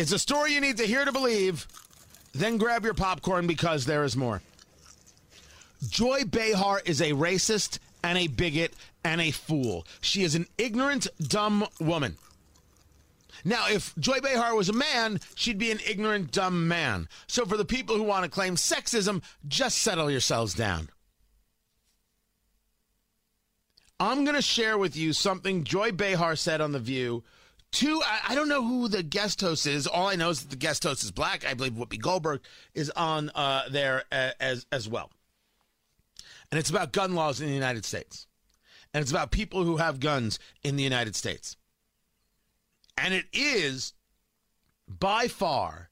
It's a story you need to hear to believe. Then grab your popcorn because there is more. Joy Behar is a racist and a bigot and a fool. She is an ignorant, dumb woman. Now, if Joy Behar was a man, she'd be an ignorant, dumb man. So, for the people who want to claim sexism, just settle yourselves down. I'm going to share with you something Joy Behar said on The View. Two, I, I, don't know who the guest host is. All I know is that the guest host is black. I believe Whoopi Goldberg is on uh, there as as well. And it's about gun laws in the United States, and it's about people who have guns in the United States. And it is by far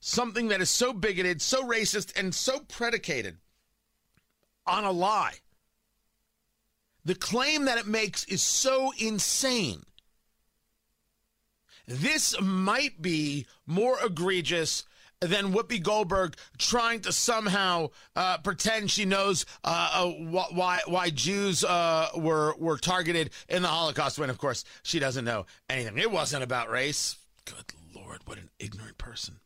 something that is so bigoted, so racist, and so predicated on a lie the claim that it makes is so insane. This might be more egregious than Whoopi Goldberg trying to somehow uh, pretend she knows uh, uh, why why Jews uh, were were targeted in the Holocaust. When of course she doesn't know anything. It wasn't about race. Good lord, what an ignorant person.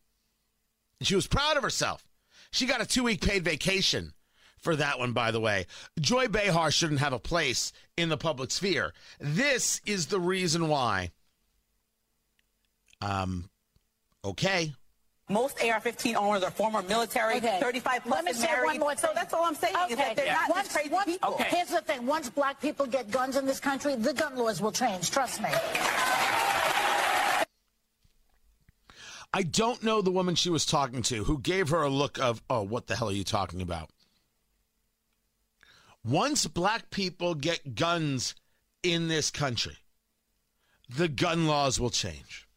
She was proud of herself. She got a two week paid vacation for that one, by the way. Joy Behar shouldn't have a place in the public sphere. This is the reason why. Um, okay. Most AR-15 owners are former military, okay. 35 plus Let me say one more thing. So that's all I'm saying okay. is that they're yeah. not once, crazy once, people. Okay. Here's the thing. Once black people get guns in this country, the gun laws will change. Trust me. I don't know the woman she was talking to who gave her a look of, oh, what the hell are you talking about? Once black people get guns in this country, the gun laws will change.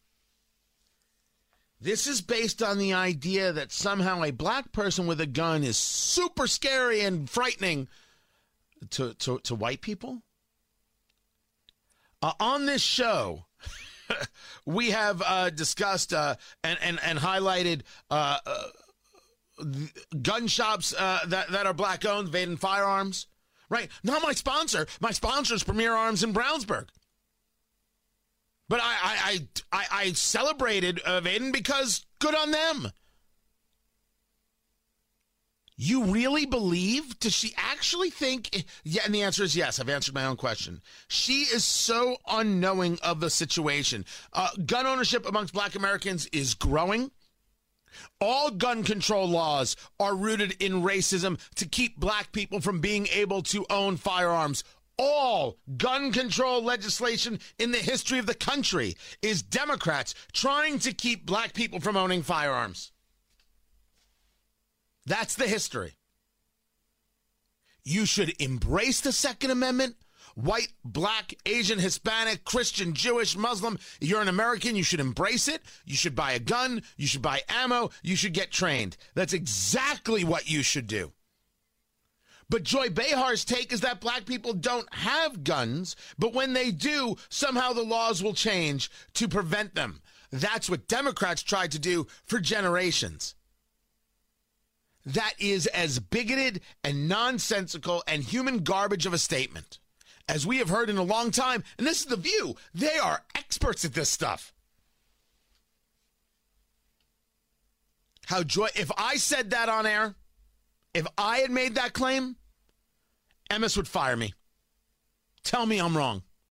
This is based on the idea that somehow a black person with a gun is super scary and frightening to, to, to white people. Uh, on this show, we have uh, discussed uh, and, and, and highlighted uh, uh, gun shops uh, that, that are black owned, Vaden Firearms right? Not my sponsor. My sponsor is Premier Arms in Brownsburg. But I I I, I celebrated uh, Vaden because good on them. You really believe? Does she actually think? Yeah, and the answer is yes. I've answered my own question. She is so unknowing of the situation. Uh, gun ownership amongst black Americans is growing. All gun control laws are rooted in racism to keep black people from being able to own firearms. All gun control legislation in the history of the country is Democrats trying to keep black people from owning firearms. That's the history. You should embrace the Second Amendment white, black, Asian, Hispanic, Christian, Jewish, Muslim. You're an American. You should embrace it. You should buy a gun. You should buy ammo. You should get trained. That's exactly what you should do. But Joy Behar's take is that black people don't have guns, but when they do, somehow the laws will change to prevent them. That's what Democrats tried to do for generations. That is as bigoted and nonsensical and human garbage of a statement as we have heard in a long time. And this is the view. They are experts at this stuff. How joy if I said that on air, if I had made that claim, Emmis would fire me. Tell me I'm wrong.